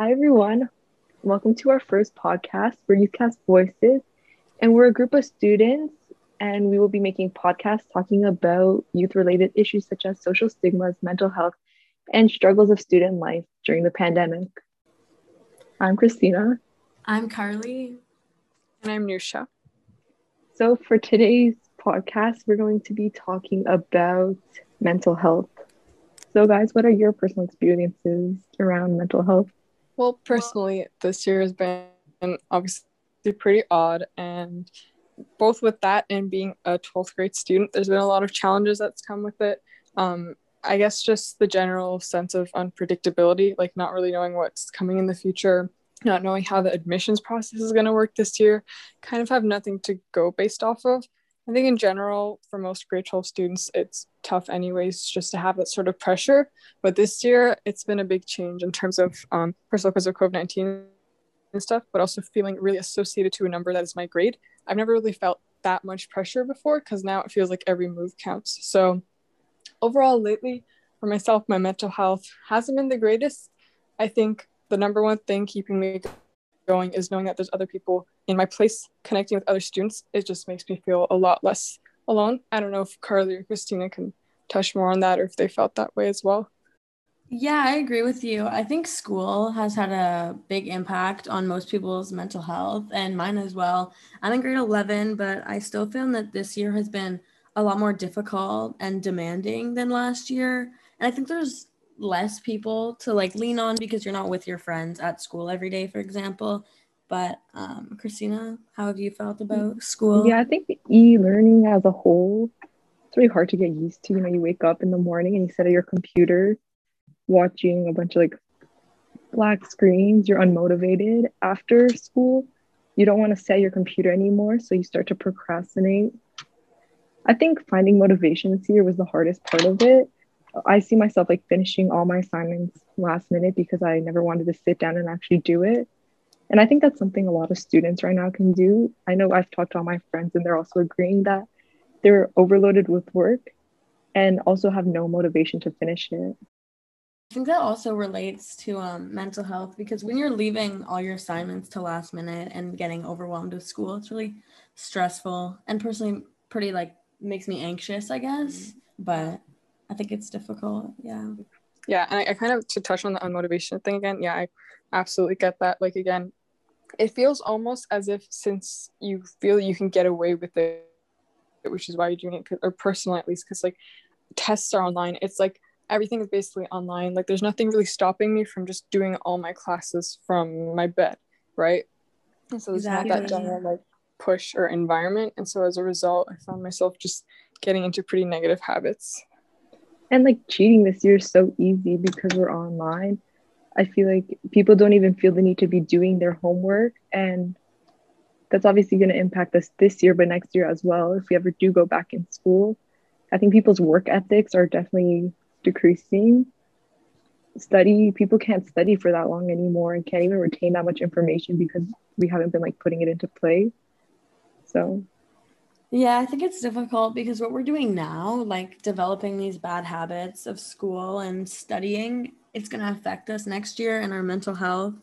Hi, everyone. Welcome to our first podcast for Youthcast Voices. And we're a group of students, and we will be making podcasts talking about youth related issues such as social stigmas, mental health, and struggles of student life during the pandemic. I'm Christina. I'm Carly. And I'm Nusha. So, for today's podcast, we're going to be talking about mental health. So, guys, what are your personal experiences around mental health? Well, personally, this year has been obviously pretty odd. And both with that and being a 12th grade student, there's been a lot of challenges that's come with it. Um, I guess just the general sense of unpredictability, like not really knowing what's coming in the future, not knowing how the admissions process is going to work this year, kind of have nothing to go based off of. I think in general, for most grade 12 students, it's tough, anyways, just to have that sort of pressure. But this year, it's been a big change in terms of, um, first of all, because of COVID 19 and stuff, but also feeling really associated to a number that is my grade. I've never really felt that much pressure before because now it feels like every move counts. So, overall, lately, for myself, my mental health hasn't been the greatest. I think the number one thing keeping me going is knowing that there's other people in my place connecting with other students it just makes me feel a lot less alone. I don't know if carly or christina can touch more on that or if they felt that way as well. Yeah i agree with you. I think school has had a big impact on most people's mental health and mine as well. I'm in grade 11 but i still feel that this year has been a lot more difficult and demanding than last year. And i think there's less people to like lean on because you're not with your friends at school every day, for example. But um, Christina, how have you felt about school? Yeah, I think e-learning as a whole, it's really hard to get used to. You know, you wake up in the morning and you sit at your computer watching a bunch of like black screens. You're unmotivated after school. You don't want to set your computer anymore, so you start to procrastinate. I think finding motivation this year was the hardest part of it I see myself like finishing all my assignments last minute because I never wanted to sit down and actually do it. And I think that's something a lot of students right now can do. I know I've talked to all my friends and they're also agreeing that they're overloaded with work and also have no motivation to finish it. I think that also relates to um, mental health because when you're leaving all your assignments to last minute and getting overwhelmed with school, it's really stressful and personally pretty like makes me anxious, I guess. But I think it's difficult. Yeah. Yeah. And I, I kind of to touch on the unmotivation thing again. Yeah, I absolutely get that. Like, again, it feels almost as if since you feel you can get away with it, which is why you're doing it, or personally at least, because like tests are online, it's like everything is basically online. Like, there's nothing really stopping me from just doing all my classes from my bed, right? And so there's exactly. not that general like push or environment. And so as a result, I found myself just getting into pretty negative habits and like cheating this year is so easy because we're online i feel like people don't even feel the need to be doing their homework. And that's obviously going to impact us this year but next year as well if we ever do go back in school. I think people's work ethics are definitely decreasing. Study people can't study for that long anymore and can't even retain that much information because we haven't been like putting it into play. So yeah, I think it's difficult because what we're doing now, like developing these bad habits of school and studying, it's going to affect us next year and our mental health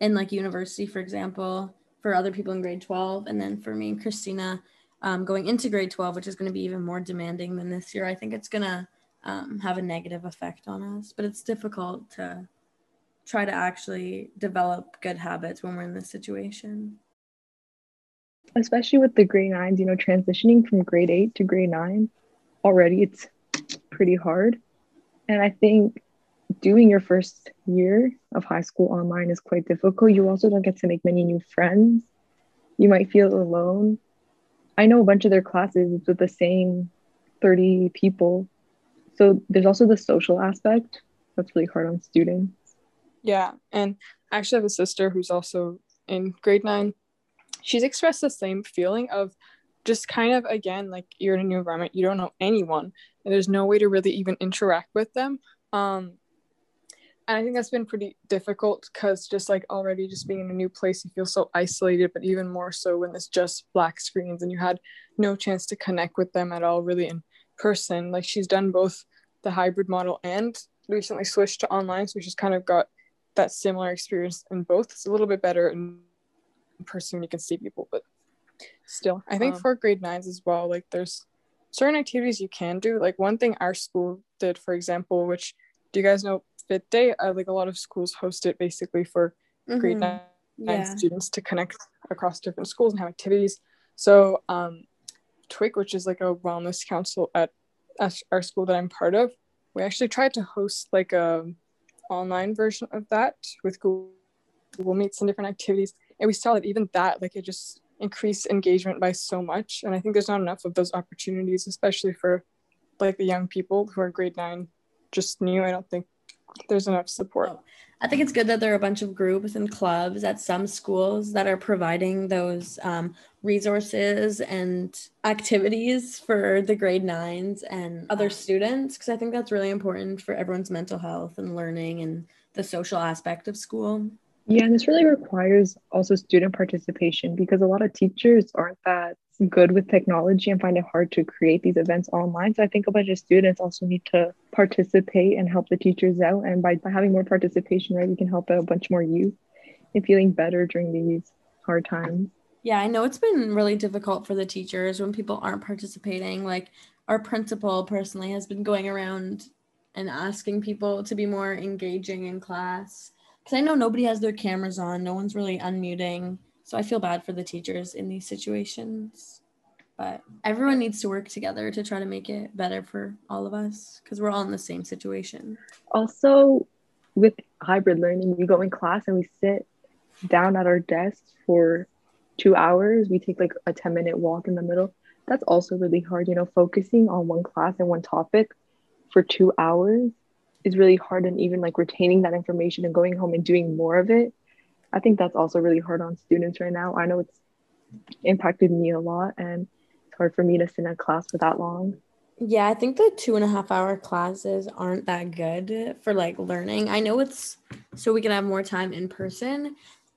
in like university, for example, for other people in grade 12. And then for me and Christina, um, going into grade 12, which is going to be even more demanding than this year, I think it's going to um, have a negative effect on us. But it's difficult to try to actually develop good habits when we're in this situation especially with the grade nines, you know, transitioning from grade eight to grade nine, already it's pretty hard. And I think doing your first year of high school online is quite difficult. You also don't get to make many new friends. You might feel alone. I know a bunch of their classes with the same 30 people. So there's also the social aspect that's really hard on students. Yeah. And I actually have a sister who's also in grade nine she's expressed the same feeling of just kind of again like you're in a new environment you don't know anyone and there's no way to really even interact with them um and i think that's been pretty difficult because just like already just being in a new place you feel so isolated but even more so when it's just black screens and you had no chance to connect with them at all really in person like she's done both the hybrid model and recently switched to online so she's kind of got that similar experience in both. It's a little bit better in person you can see people, but still, I think um, for grade nines as well, like there's certain activities you can do. Like one thing our school did, for example, which do you guys know Fit Day? Uh, like a lot of schools host it basically for mm-hmm. grade nine yeah. students to connect across different schools and have activities. So um, TWIC, which is like a wellness council at our school that I'm part of, we actually tried to host like a online version of that with Google, Google Meets and different activities. And we saw that even that, like it just increased engagement by so much. And I think there's not enough of those opportunities, especially for like the young people who are grade nine, just new. I don't think there's enough support. Oh, I think it's good that there are a bunch of groups and clubs at some schools that are providing those um, resources and activities for the grade nines and other students, because I think that's really important for everyone's mental health and learning and the social aspect of school. Yeah, and this really requires also student participation because a lot of teachers aren't that good with technology and find it hard to create these events online. So I think a bunch of students also need to participate and help the teachers out. And by, by having more participation, right, we can help out a bunch more youth in feeling better during these hard times. Yeah, I know it's been really difficult for the teachers when people aren't participating. Like our principal personally has been going around and asking people to be more engaging in class. Because I know nobody has their cameras on, no one's really unmuting so I feel bad for the teachers in these situations. But everyone needs to work together to try to make it better for all of us because we're all in the same situation. Also, with hybrid learning, we go in class and we sit down at our desks for two hours. We take like a 10 minute walk in the middle. That's also really hard, you know, focusing on one class and one topic for two hours is really hard and even like retaining that information and going home and doing more of it I think that's also really hard on students right now. I know it's impacted me a lot and it's hard for me to sit in a class for that long. Yeah, I think the two and a half hour classes aren't that good for like learning. I know it's so we can have more time in person,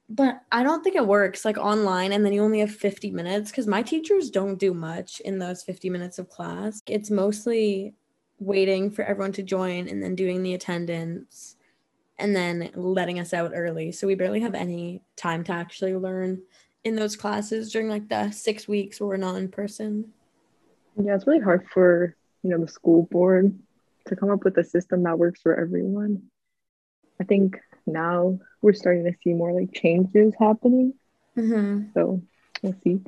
but I don't think it works like online and then you only have 50 minutes because my teachers don't do much in those 50 minutes of class. It's mostly waiting for everyone to join and then doing the attendance and then letting us out early. So we barely have any time to actually learn in those classes during like the six weeks where we're not in person. Yeah, it's really hard for, you know, the school board to come up with a system that works for everyone. I think now we're starting to see more like changes happening. Mm-hmm. So we'll see.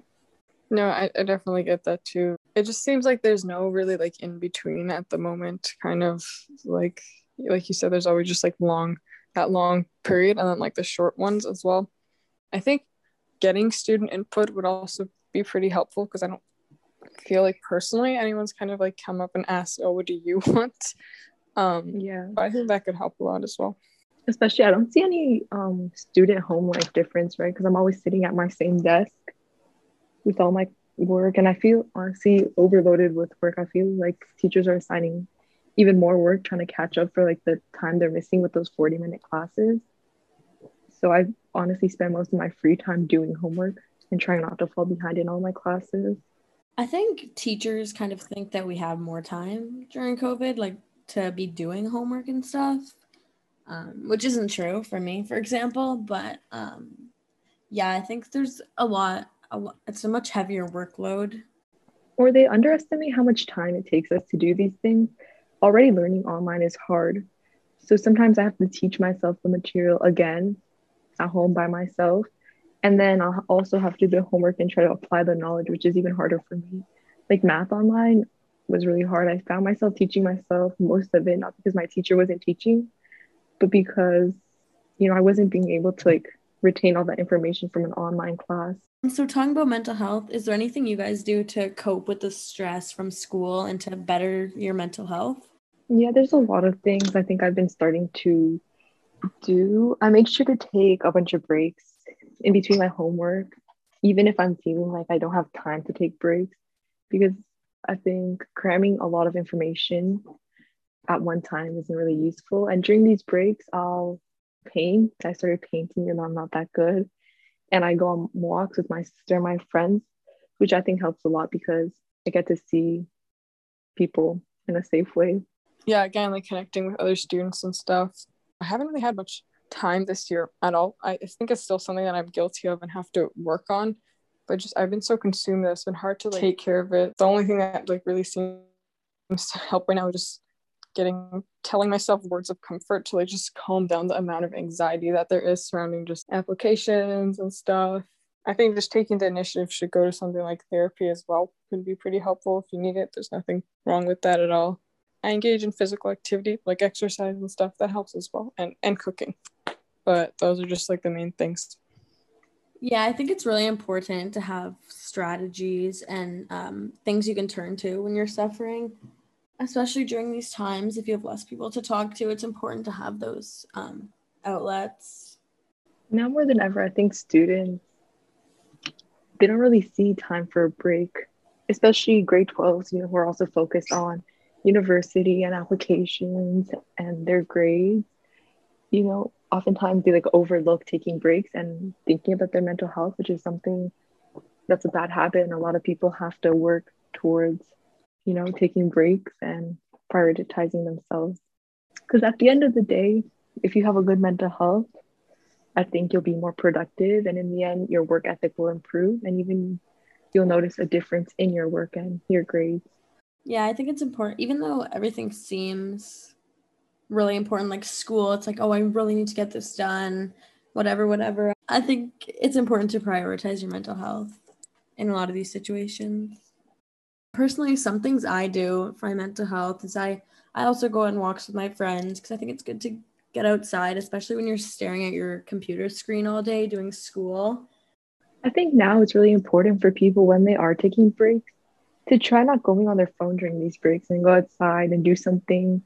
No, I, I definitely get that too. It just seems like there's no really like in between at the moment, kind of like like you said, there's always just like long that long period and then like the short ones as well. I think getting student input would also be pretty helpful because I don't feel like personally anyone's kind of like come up and asked, "Oh, what do you want?" Um, yeah, but I think that could help a lot as well. Especially, I don't see any um, student home life difference, right? Because I'm always sitting at my same desk with all my work, and I feel honestly overloaded with work. I feel like teachers are assigning even more work trying to catch up for like the time they're missing with those 40 minute classes. So I honestly spend most of my free time doing homework and trying not to fall behind in all my classes. I think teachers kind of think that we have more time during COVID, like to be doing homework and stuff, um, which isn't true for me, for example. But um, yeah, I think there's a lot, a it's a much heavier workload. Or they underestimate how much time it takes us to do these things already learning online is hard. So sometimes I have to teach myself the material again at home by myself. And then I'll also have to do the homework and try to apply the knowledge, which is even harder for me. Like math online was really hard. I found myself teaching myself most of it, not because my teacher wasn't teaching, but because, you know, I wasn't being able to like retain all that information from an online class. So, talking about mental health, is there anything you guys do to cope with the stress from school and to better your mental health? Yeah, there's a lot of things I think I've been starting to do. I make sure to take a bunch of breaks in between my homework, even if I'm feeling like I don't have time to take breaks, because I think cramming a lot of information at one time isn't really useful. And during these breaks, I'll paint. I started painting and I'm not that good and I go on walks with my sister and my friends, which I think helps a lot because I get to see people in a safe way. Yeah, again, like connecting with other students and stuff. I haven't really had much time this year at all. I think it's still something that I'm guilty of and have to work on. But just I've been so consumed that it's been hard to like take care of it. The only thing that like really seems to help right now is just getting telling myself words of comfort to like just calm down the amount of anxiety that there is surrounding just applications and stuff. I think just taking the initiative should go to something like therapy as well could be pretty helpful if you need it. There's nothing wrong with that at all. I engage in physical activity like exercise and stuff that helps as well and and cooking. But those are just like the main things. Yeah, I think it's really important to have strategies and um, things you can turn to when you're suffering, especially during these times. If you have less people to talk to, it's important to have those um, outlets. Now more than ever, I think students they don't really see time for a break, especially grade 12s, you know, who are also focused on university and applications and their grades. You know, oftentimes they like overlook taking breaks and thinking about their mental health, which is something that's a bad habit. And a lot of people have to work towards, you know, taking breaks and prioritizing themselves. Because at the end of the day, if you have a good mental health, I think you'll be more productive. And in the end, your work ethic will improve. And even you'll notice a difference in your work and your grades. Yeah, I think it's important, even though everything seems really important like school it's like oh i really need to get this done whatever whatever i think it's important to prioritize your mental health in a lot of these situations personally some things i do for my mental health is i i also go on walks with my friends because i think it's good to get outside especially when you're staring at your computer screen all day doing school. I think now it's really important for people when they are taking breaks to try not going on their phone during these breaks and go outside and do something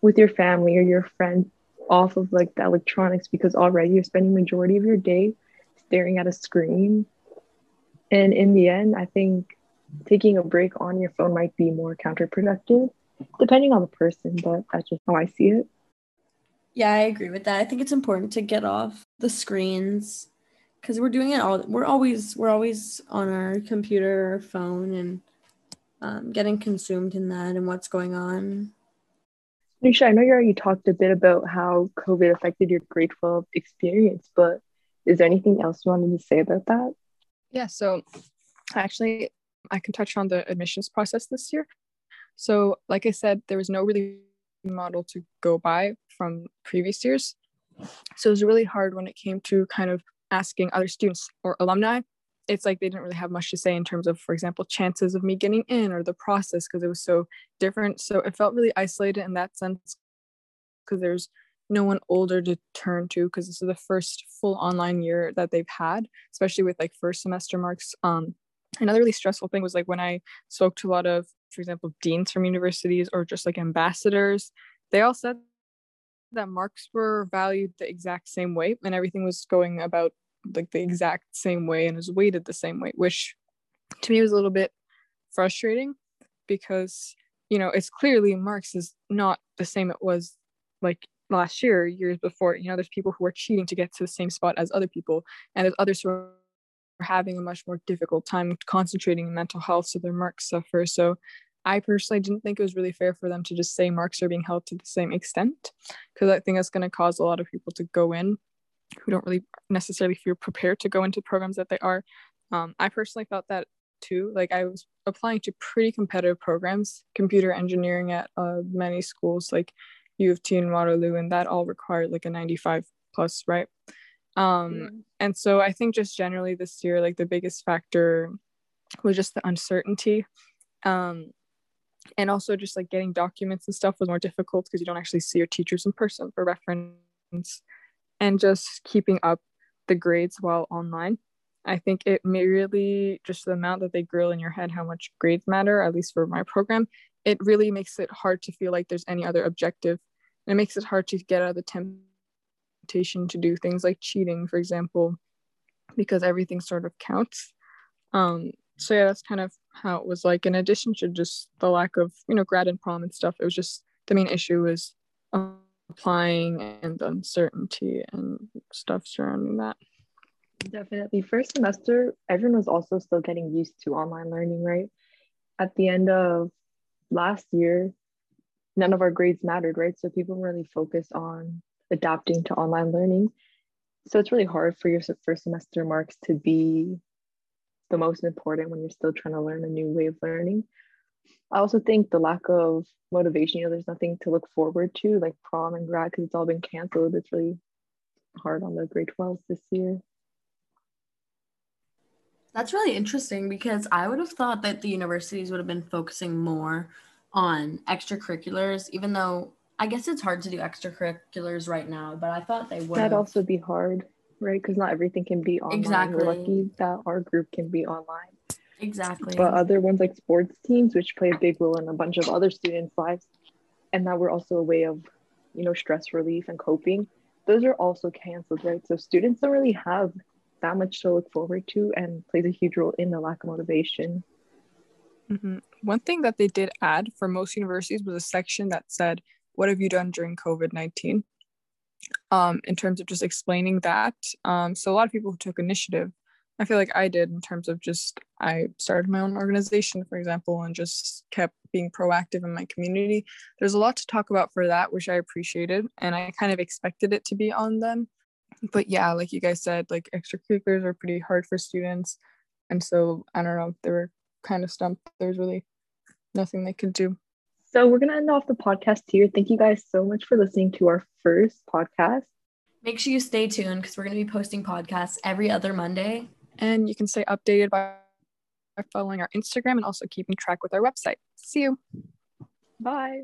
with your family or your friends off of like the electronics because already you're spending majority of your day staring at a screen. And in the end i think taking a break on your phone might be more counterproductive depending on the person but that's just how i see it. Yeah i agree with that. I think it's important to get off the screens because we're doing it all we're always we're always on our computer or phone and um, getting consumed in that and what's going on. Nisha, I know you already talked a bit about how COVID affected your grade 12 experience, but is there anything else you wanted to say about that? Yeah, so actually, I can touch on the admissions process this year. So, like I said, there was no really model to go by from previous years. So, it was really hard when it came to kind of asking other students or alumni it's like they didn't really have much to say in terms of, for example, chances of me getting in or the process because it was so different. So it felt really isolated in that sense because there's no one older to turn to because this is the first full online year that they've had, especially with like first semester marks. Um, another really stressful thing was like when I spoke to a lot of, for example, deans from universities or just like ambassadors, they all said that marks were valued the exact same way and everything was going about like the exact same way and is weighted the same way, which to me was a little bit frustrating because you know it's clearly marks is not the same it was like last year years before you know there's people who are cheating to get to the same spot as other people and there's others who having a much more difficult time concentrating in mental health so their marks suffer so i personally didn't think it was really fair for them to just say marks are being held to the same extent because i think that's going to cause a lot of people to go in who don't really necessarily feel prepared to go into programs that they are. Um, I personally felt that too. Like I was applying to pretty competitive programs, computer engineering at uh, many schools like U of T and Waterloo, and that all required like a 95 plus, right? Um. And so I think just generally this year, like the biggest factor was just the uncertainty. Um, and also just like getting documents and stuff was more difficult because you don't actually see your teachers in person for reference and just keeping up the grades while online. I think it may really just the amount that they grill in your head how much grades matter, at least for my program, it really makes it hard to feel like there's any other objective. And it makes it hard to get out of the temptation to do things like cheating, for example, because everything sort of counts. Um, so yeah, that's kind of how it was like. In addition to just the lack of, you know, grad and prom and stuff, it was just the main issue was um, applying and uncertainty and stuff surrounding that. Definitely. First semester, everyone was also still getting used to online learning, right? At the end of last year, none of our grades mattered, right? So people really focused on adapting to online learning. So it's really hard for your first semester marks to be the most important when you're still trying to learn a new way of learning. I also think the lack of motivation, you know, there's nothing to look forward to, like prom and grad, because it's all been canceled. It's really hard on the grade 12s this year. That's really interesting because I would have thought that the universities would have been focusing more on extracurriculars, even though I guess it's hard to do extracurriculars right now, but I thought they would. That'd also be hard, right? Because not everything can be online. Exactly. We're lucky that our group can be online. Exactly. But other ones like sports teams, which play a big role in a bunch of other students' lives, and that were also a way of, you know, stress relief and coping. Those are also canceled, right? So students don't really have that much to look forward to, and plays a huge role in the lack of motivation. Mm-hmm. One thing that they did add for most universities was a section that said, "What have you done during COVID nineteen? Um, in terms of just explaining that. Um, so a lot of people who took initiative I feel like I did in terms of just I started my own organization, for example, and just kept being proactive in my community. There's a lot to talk about for that, which I appreciated, and I kind of expected it to be on them. But yeah, like you guys said, like extracurriculars are pretty hard for students, and so I don't know, they were kind of stumped. There's really nothing they could do. So we're gonna end off the podcast here. Thank you guys so much for listening to our first podcast. Make sure you stay tuned because we're gonna be posting podcasts every other Monday and you can stay updated by following our Instagram and also keeping track with our website. See you. Bye.